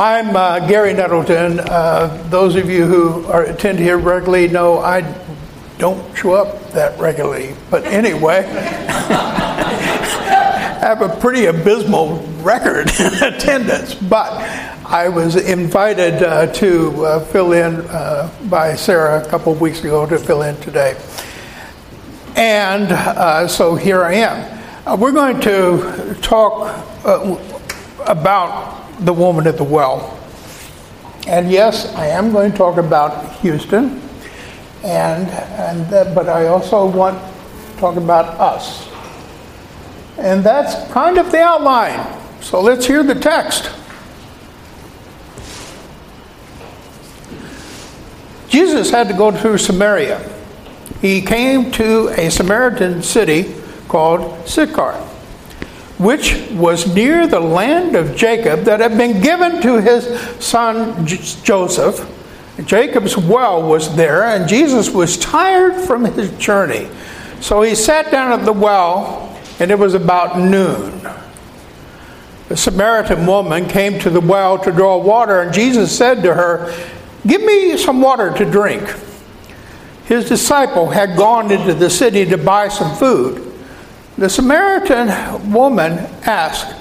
I'm uh, Gary Nettleton. Uh, those of you who are, attend here regularly know I don't show up that regularly. But anyway, I have a pretty abysmal record in attendance. But I was invited uh, to uh, fill in uh, by Sarah a couple of weeks ago to fill in today. And uh, so here I am. we're going to talk about the woman at the well. And yes, I am going to talk about Houston, and, and uh, but I also want to talk about us. And that's kind of the outline. So let's hear the text. Jesus had to go through Samaria. He came to a Samaritan city called Sychar which was near the land of Jacob that had been given to his son Joseph. Jacob's well was there, and Jesus was tired from his journey. So he sat down at the well, and it was about noon. The Samaritan woman came to the well to draw water, and Jesus said to her, Give me some water to drink. His disciple had gone into the city to buy some food. The Samaritan woman asked,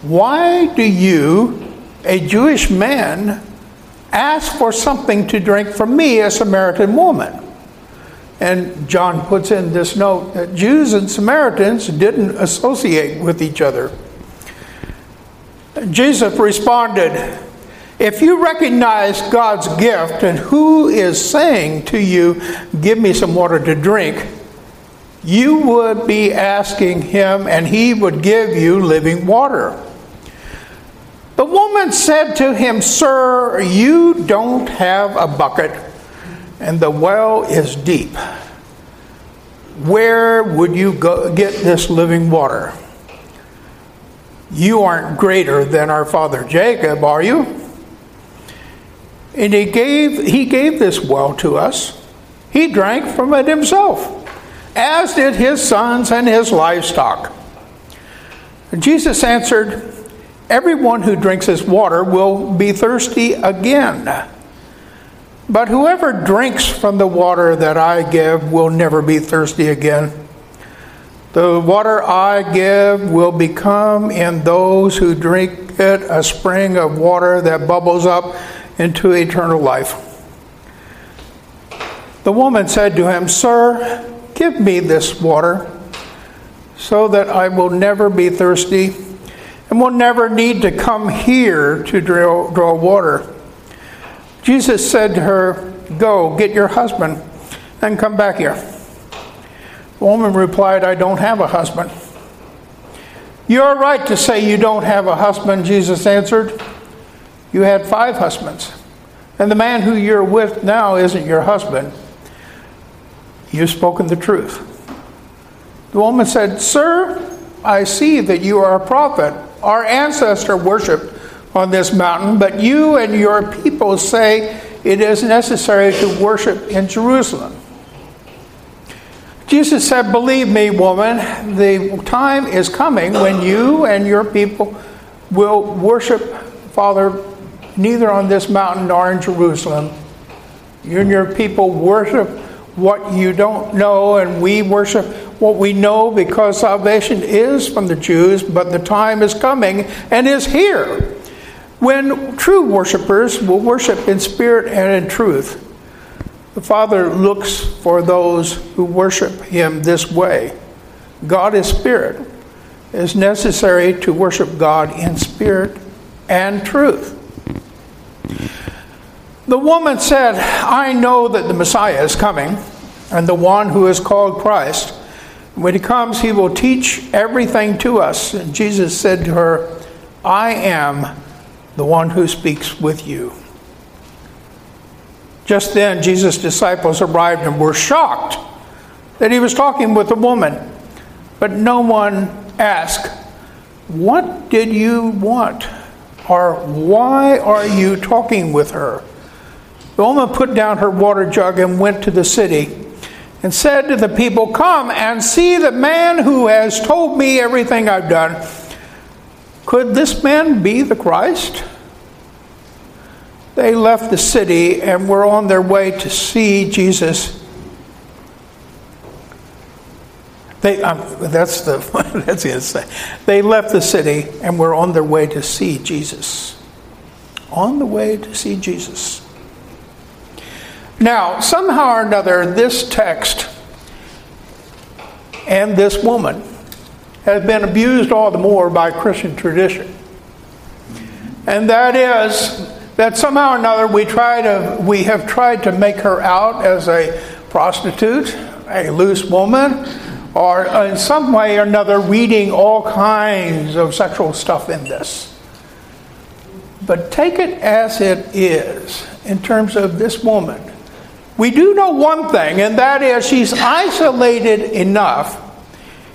Why do you, a Jewish man, ask for something to drink from me, a Samaritan woman? And John puts in this note that Jews and Samaritans didn't associate with each other. Jesus responded, If you recognize God's gift and who is saying to you, Give me some water to drink, you would be asking him, and he would give you living water. The woman said to him, Sir, you don't have a bucket, and the well is deep. Where would you go get this living water? You aren't greater than our father Jacob, are you? And he gave, he gave this well to us. He drank from it himself as did his sons and his livestock. Jesus answered, Everyone who drinks this water will be thirsty again. But whoever drinks from the water that I give will never be thirsty again. The water I give will become in those who drink it a spring of water that bubbles up into eternal life. The woman said to him, Sir, Give me this water so that I will never be thirsty and will never need to come here to draw, draw water. Jesus said to her, Go, get your husband, and come back here. The woman replied, I don't have a husband. You're right to say you don't have a husband, Jesus answered. You had five husbands, and the man who you're with now isn't your husband. You've spoken the truth. The woman said, Sir, I see that you are a prophet. Our ancestor worshiped on this mountain, but you and your people say it is necessary to worship in Jerusalem. Jesus said, Believe me, woman, the time is coming when you and your people will worship Father neither on this mountain nor in Jerusalem. You and your people worship what you don't know, and we worship what we know because salvation is from the Jews, but the time is coming and is here when true worshipers will worship in spirit and in truth. The Father looks for those who worship Him this way. God is spirit. It is necessary to worship God in spirit and truth. The woman said, I know that the Messiah is coming, and the one who is called Christ. When he comes, he will teach everything to us. And Jesus said to her, I am the one who speaks with you. Just then, Jesus' disciples arrived and were shocked that he was talking with a woman. But no one asked, What did you want? Or why are you talking with her? The woman put down her water jug and went to the city and said to the people, Come and see the man who has told me everything I've done. Could this man be the Christ? they left the city and were on their way to see Jesus. They, um, that's the that's say. They left the city and were on their way to see Jesus. On the way to see Jesus. Now, somehow or another, this text and this woman has been abused all the more by Christian tradition. And that is that somehow or another we try to we have tried to make her out as a prostitute, a loose woman, or in some way or another reading all kinds of sexual stuff in this. But take it as it is in terms of this woman. We do know one thing, and that is she's isolated enough,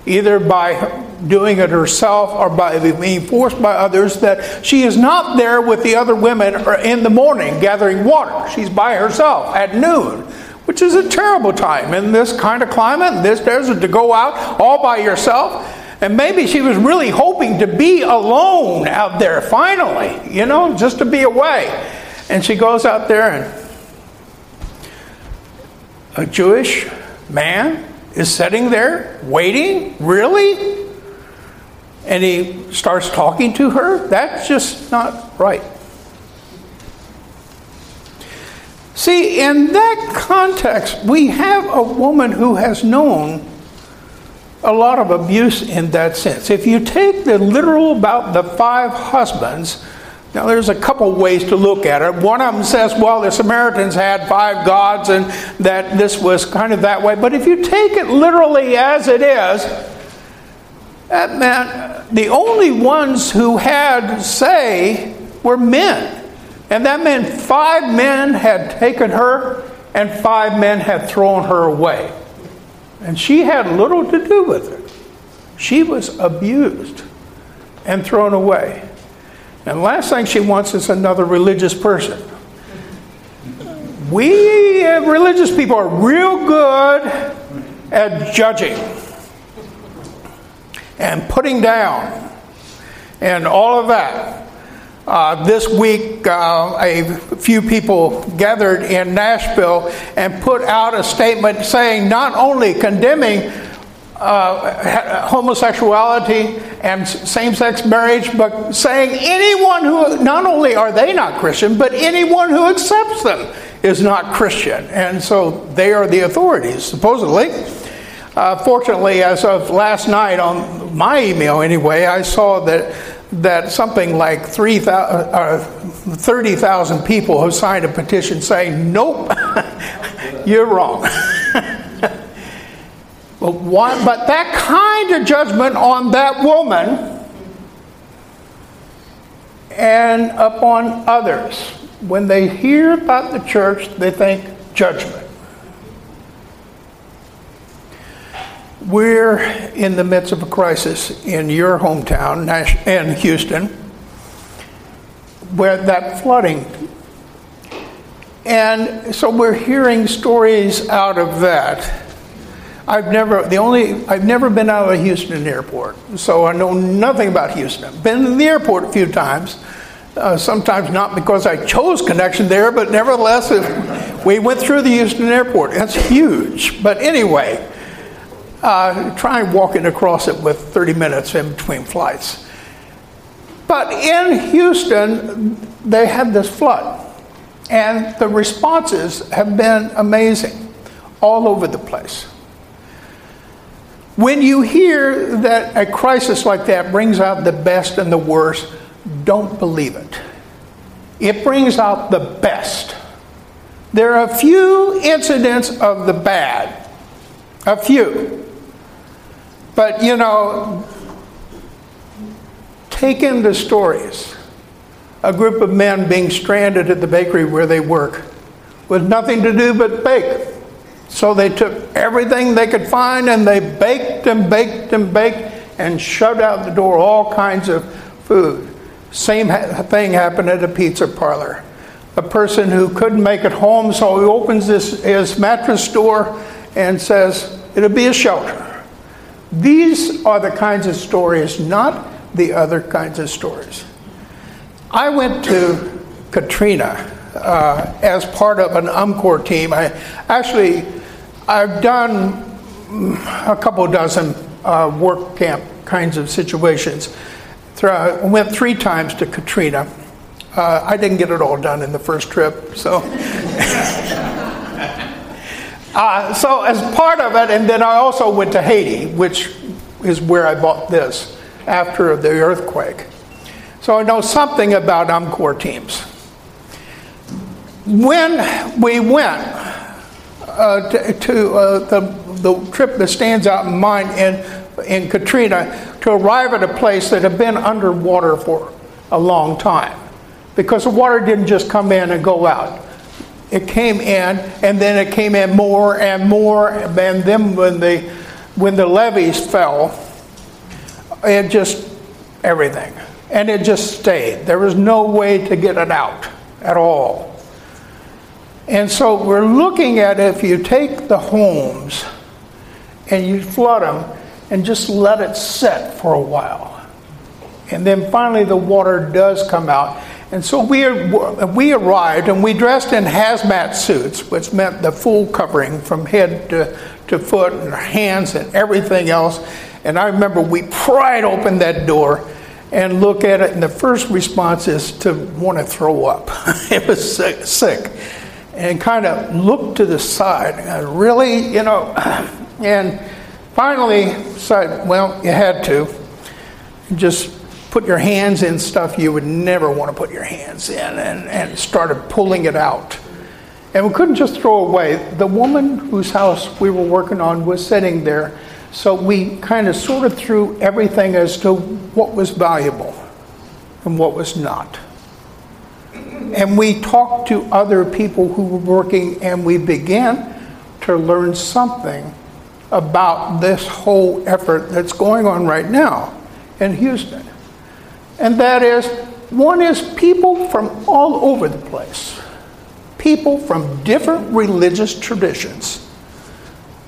either by doing it herself or by being forced by others, that she is not there with the other women in the morning gathering water. She's by herself at noon, which is a terrible time in this kind of climate, in this desert, to go out all by yourself. And maybe she was really hoping to be alone out there finally, you know, just to be away. And she goes out there and a Jewish man is sitting there waiting? Really? And he starts talking to her? That's just not right. See, in that context, we have a woman who has known a lot of abuse in that sense. If you take the literal about the five husbands, now, there's a couple ways to look at it. One of them says, well, the Samaritans had five gods and that this was kind of that way. But if you take it literally as it is, that meant the only ones who had say were men. And that meant five men had taken her and five men had thrown her away. And she had little to do with it. She was abused and thrown away. And the last thing she wants is another religious person. We uh, religious people are real good at judging and putting down and all of that. Uh, this week, uh, a few people gathered in Nashville and put out a statement saying not only condemning uh, homosexuality and same sex marriage, but saying anyone who, not only are they not Christian, but anyone who accepts them is not Christian. And so they are the authorities, supposedly. Uh, fortunately, as of last night on my email anyway, I saw that that something like 3, uh, 30,000 people have signed a petition saying, nope, you're wrong. But, one, but that kind of judgment on that woman and upon others, when they hear about the church, they think judgment. We're in the midst of a crisis in your hometown, and Houston, where that flooding. And so we're hearing stories out of that. I've never the only I've never been out of Houston airport, so I know nothing about Houston. I've been in the airport a few times. Uh, sometimes not because I chose connection there, but nevertheless, we went through the Houston airport. It's huge, but anyway, uh, try walking across it with 30 minutes in between flights. But in Houston, they had this flood, and the responses have been amazing all over the place. When you hear that a crisis like that brings out the best and the worst, don't believe it. It brings out the best. There are a few incidents of the bad, a few. But you know, take in the stories. A group of men being stranded at the bakery where they work with nothing to do but bake. So they took everything they could find and they baked and baked and baked and shoved out the door all kinds of food. Same thing happened at a pizza parlor. A person who couldn't make it home, so he opens this, his mattress door and says, It'll be a shelter. These are the kinds of stories, not the other kinds of stories. I went to Katrina uh, as part of an UMCOR team. I actually, I've done a couple dozen uh, work camp kinds of situations. I went three times to Katrina. Uh, I didn't get it all done in the first trip, so. uh, so as part of it, and then I also went to Haiti, which is where I bought this after the earthquake. So I know something about UMCOR teams. When we went uh, to, to uh, the, the trip that stands out in mind in, in Katrina, to arrive at a place that had been underwater for a long time because the water didn't just come in and go out. It came in, and then it came in more and more, and then when the when the levees fell, it just everything, and it just stayed. There was no way to get it out at all. And so we're looking at if you take the homes and you flood them and just let it set for a while. And then finally the water does come out. And so we, we arrived and we dressed in hazmat suits, which meant the full covering from head to, to foot and hands and everything else. And I remember we pried open that door and look at it, and the first response is to want to throw up. it was sick, sick. And kind of looked to the side. And really, you know, and finally said, well, you had to. Just put your hands in stuff you would never want to put your hands in and, and started pulling it out. And we couldn't just throw away. The woman whose house we were working on was sitting there so we kind of sorted through everything as to what was valuable and what was not. And we talked to other people who were working, and we began to learn something about this whole effort that's going on right now in Houston. And that is one is people from all over the place, people from different religious traditions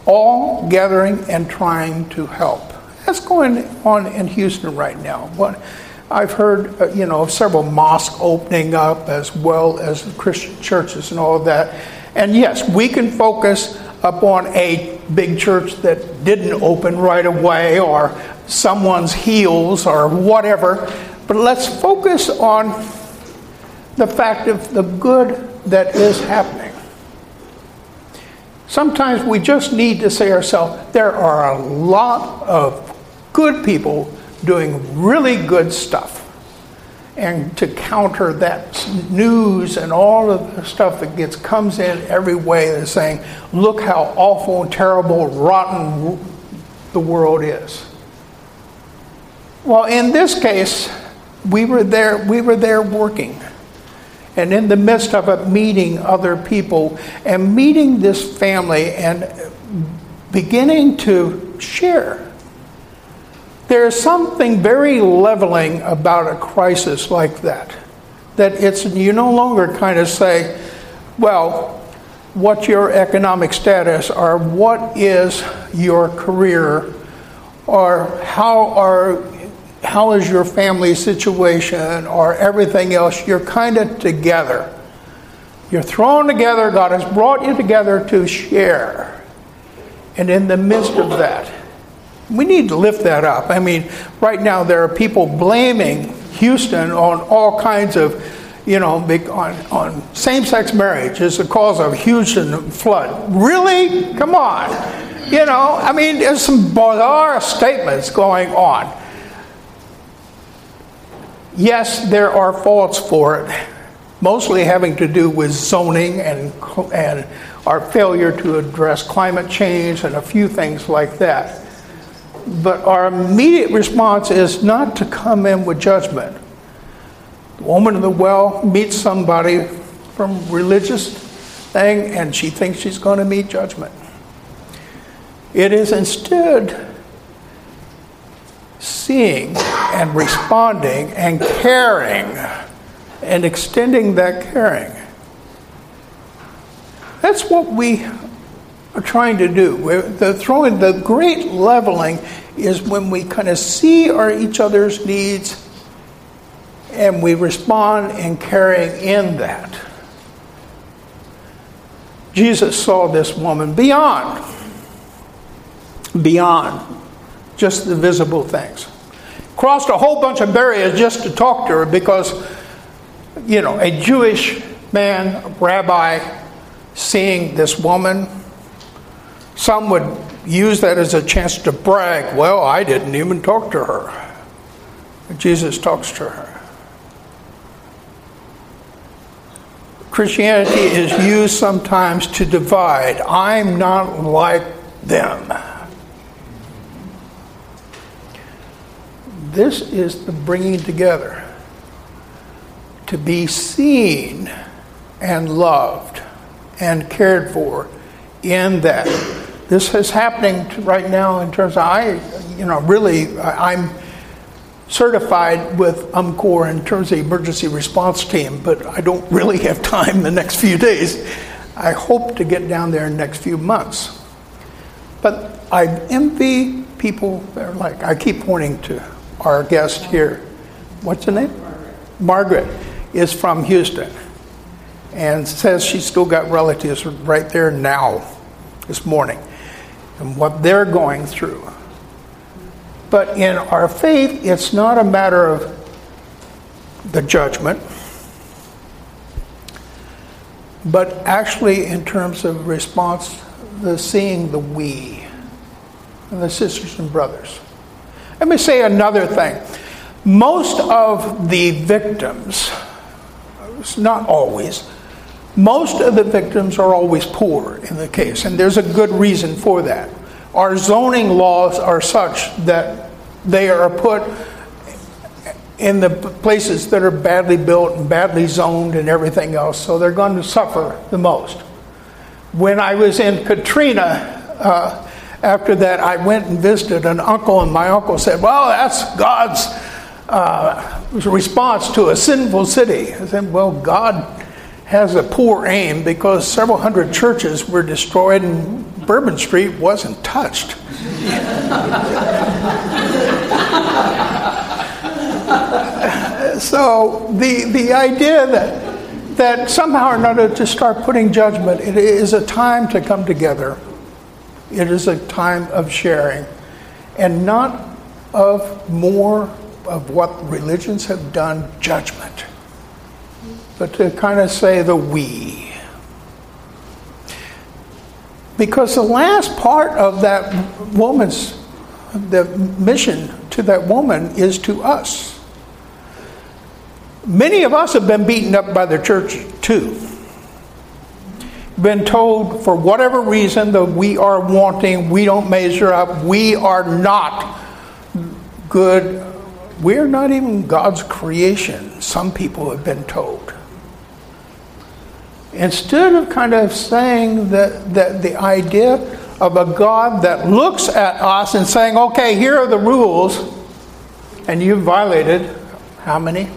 all gathering and trying to help. That's going on in Houston right now. But I've heard, uh, you know, of several mosques opening up as well as Christian churches and all of that. And yes, we can focus upon a big church that didn't open right away or someone's heels or whatever. But let's focus on the fact of the good that is happening. Sometimes we just need to say ourselves, there are a lot of good people doing really good stuff. And to counter that news and all of the stuff that gets comes in every way that's saying, look how awful and terrible, rotten the world is. Well, in this case, we were there, we were there working and in the midst of it, meeting other people and meeting this family and beginning to share. There's something very leveling about a crisis like that. That it's, you no longer kind of say, well, what's your economic status or what is your career or how are how is your family situation or everything else, you're kind of together. You're thrown together. God has brought you together to share. And in the midst of that, we need to lift that up. I mean, right now there are people blaming Houston on all kinds of, you know, on, on same sex marriage as the cause of Houston flood. Really? Come on. You know, I mean, there's some bizarre statements going on. Yes, there are faults for it, mostly having to do with zoning and, and our failure to address climate change and a few things like that. But our immediate response is not to come in with judgment. The woman in the well meets somebody from religious thing and she thinks she's going to meet judgment. It is instead seeing and responding and caring and extending that caring. That's what we are trying to do. the throwing the great leveling is when we kind of see our each other's needs and we respond in caring in that. Jesus saw this woman beyond, beyond just the visible things. Crossed a whole bunch of barriers just to talk to her because, you know, a Jewish man, rabbi, seeing this woman, some would use that as a chance to brag. Well, I didn't even talk to her. Jesus talks to her. Christianity is used sometimes to divide. I'm not like them. This is the bringing together. To be seen and loved and cared for in that. This is happening right now in terms of I, you know, really, I'm certified with UMCOR in terms of emergency response team, but I don't really have time the next few days. I hope to get down there in the next few months. But I envy people that are like, I keep pointing to our guest here. What's her name? Margaret. Margaret is from Houston and says she's still got relatives right there now, this morning, and what they're going through. But in our faith, it's not a matter of the judgment, but actually in terms of response, the seeing the we, and the sisters and brothers. Let me say another thing. Most of the victims, not always, most of the victims are always poor in the case, and there's a good reason for that. Our zoning laws are such that they are put in the places that are badly built and badly zoned and everything else, so they're going to suffer the most. When I was in Katrina, uh, after that, I went and visited an uncle, and my uncle said, Well, that's God's uh, response to a sinful city. I said, Well, God has a poor aim because several hundred churches were destroyed and Bourbon Street wasn't touched. so the, the idea that, that somehow or another to start putting judgment, it is a time to come together. It is a time of sharing and not of more of what religions have done, judgment but to kind of say the we. Because the last part of that woman's, the mission to that woman is to us. Many of us have been beaten up by the church too. Been told for whatever reason that we are wanting, we don't measure up, we are not good. We're not even God's creation, some people have been told instead of kind of saying that, that the idea of a God that looks at us and saying, okay, here are the rules, and you've violated how many?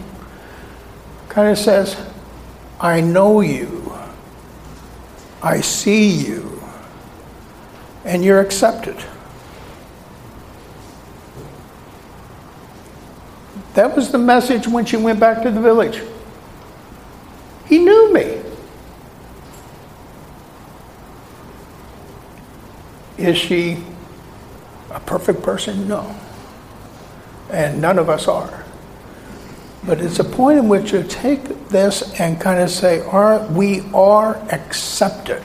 Kind of says, I know you, I see you, and you're accepted. That was the message when she went back to the village. He knew me. Is she a perfect person? No. And none of us are. But it's a point in which you take this and kind of say, are, we are accepted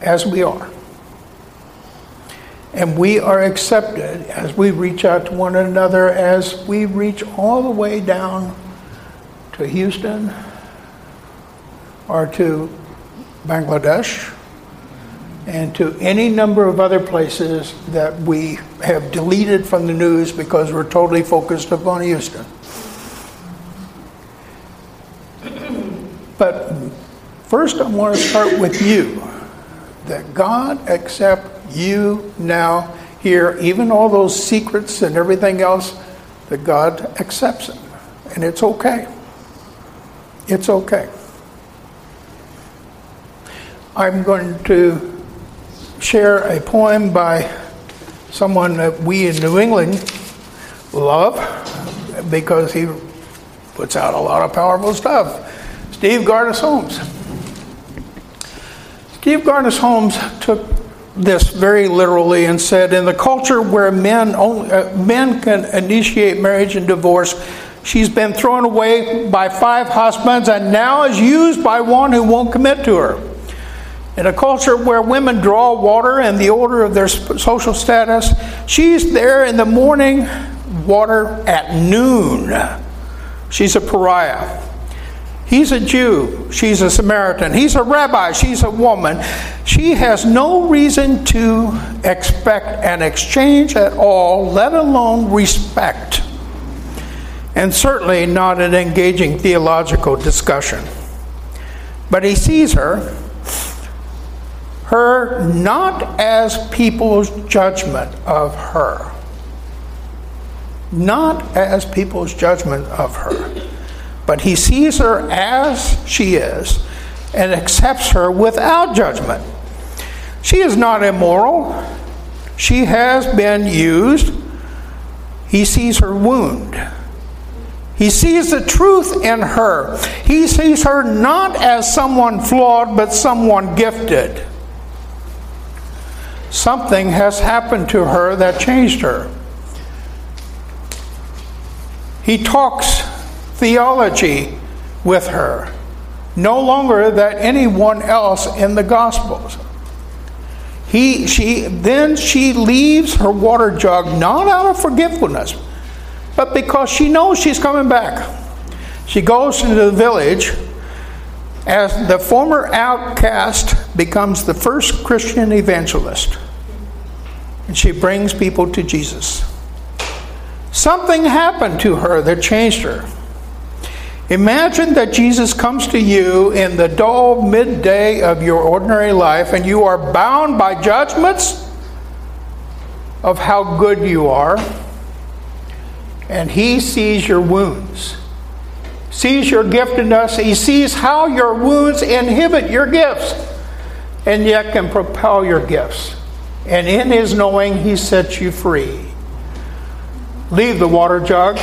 as we are. And we are accepted as we reach out to one another, as we reach all the way down to Houston or to Bangladesh and to any number of other places that we have deleted from the news because we're totally focused upon Houston. But first, I want to start with you that God accept you now hear even all those secrets and everything else, that God accepts it. And it's okay. It's okay. I'm going to share a poem by someone that we in New England love because he puts out a lot of powerful stuff. Steve Gardner Holmes. Steve Garnaas Holmes took this very literally and said, in the culture where men, only, uh, men can initiate marriage and divorce, she's been thrown away by five husbands and now is used by one who won't commit to her. In a culture where women draw water and the order of their social status, she's there in the morning, water at noon. She's a pariah. He's a Jew. She's a Samaritan. He's a rabbi. She's a woman. She has no reason to expect an exchange at all, let alone respect. And certainly not an engaging theological discussion. But he sees her, her not as people's judgment of her. Not as people's judgment of her but he sees her as she is and accepts her without judgment. She is not immoral. She has been used. He sees her wound. He sees the truth in her. He sees her not as someone flawed, but someone gifted. Something has happened to her that changed her. He talks theology with her, no longer that anyone else in the Gospels. He, she, then she leaves her water jug not out of forgetfulness, but because she knows she's coming back. She goes into the village as the former outcast becomes the first Christian evangelist. And she brings people to Jesus. Something happened to her that changed her. Imagine that Jesus comes to you in the dull midday of your ordinary life and you are bound by judgments of how good you are. And he sees your wounds, sees your giftedness, he sees how your wounds inhibit your gifts and yet can propel your gifts. And in his knowing, he sets you free. Leave the water jug.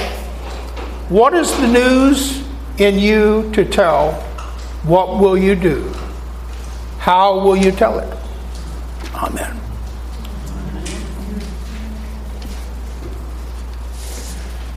What is the news? In you to tell, what will you do? How will you tell it? Amen.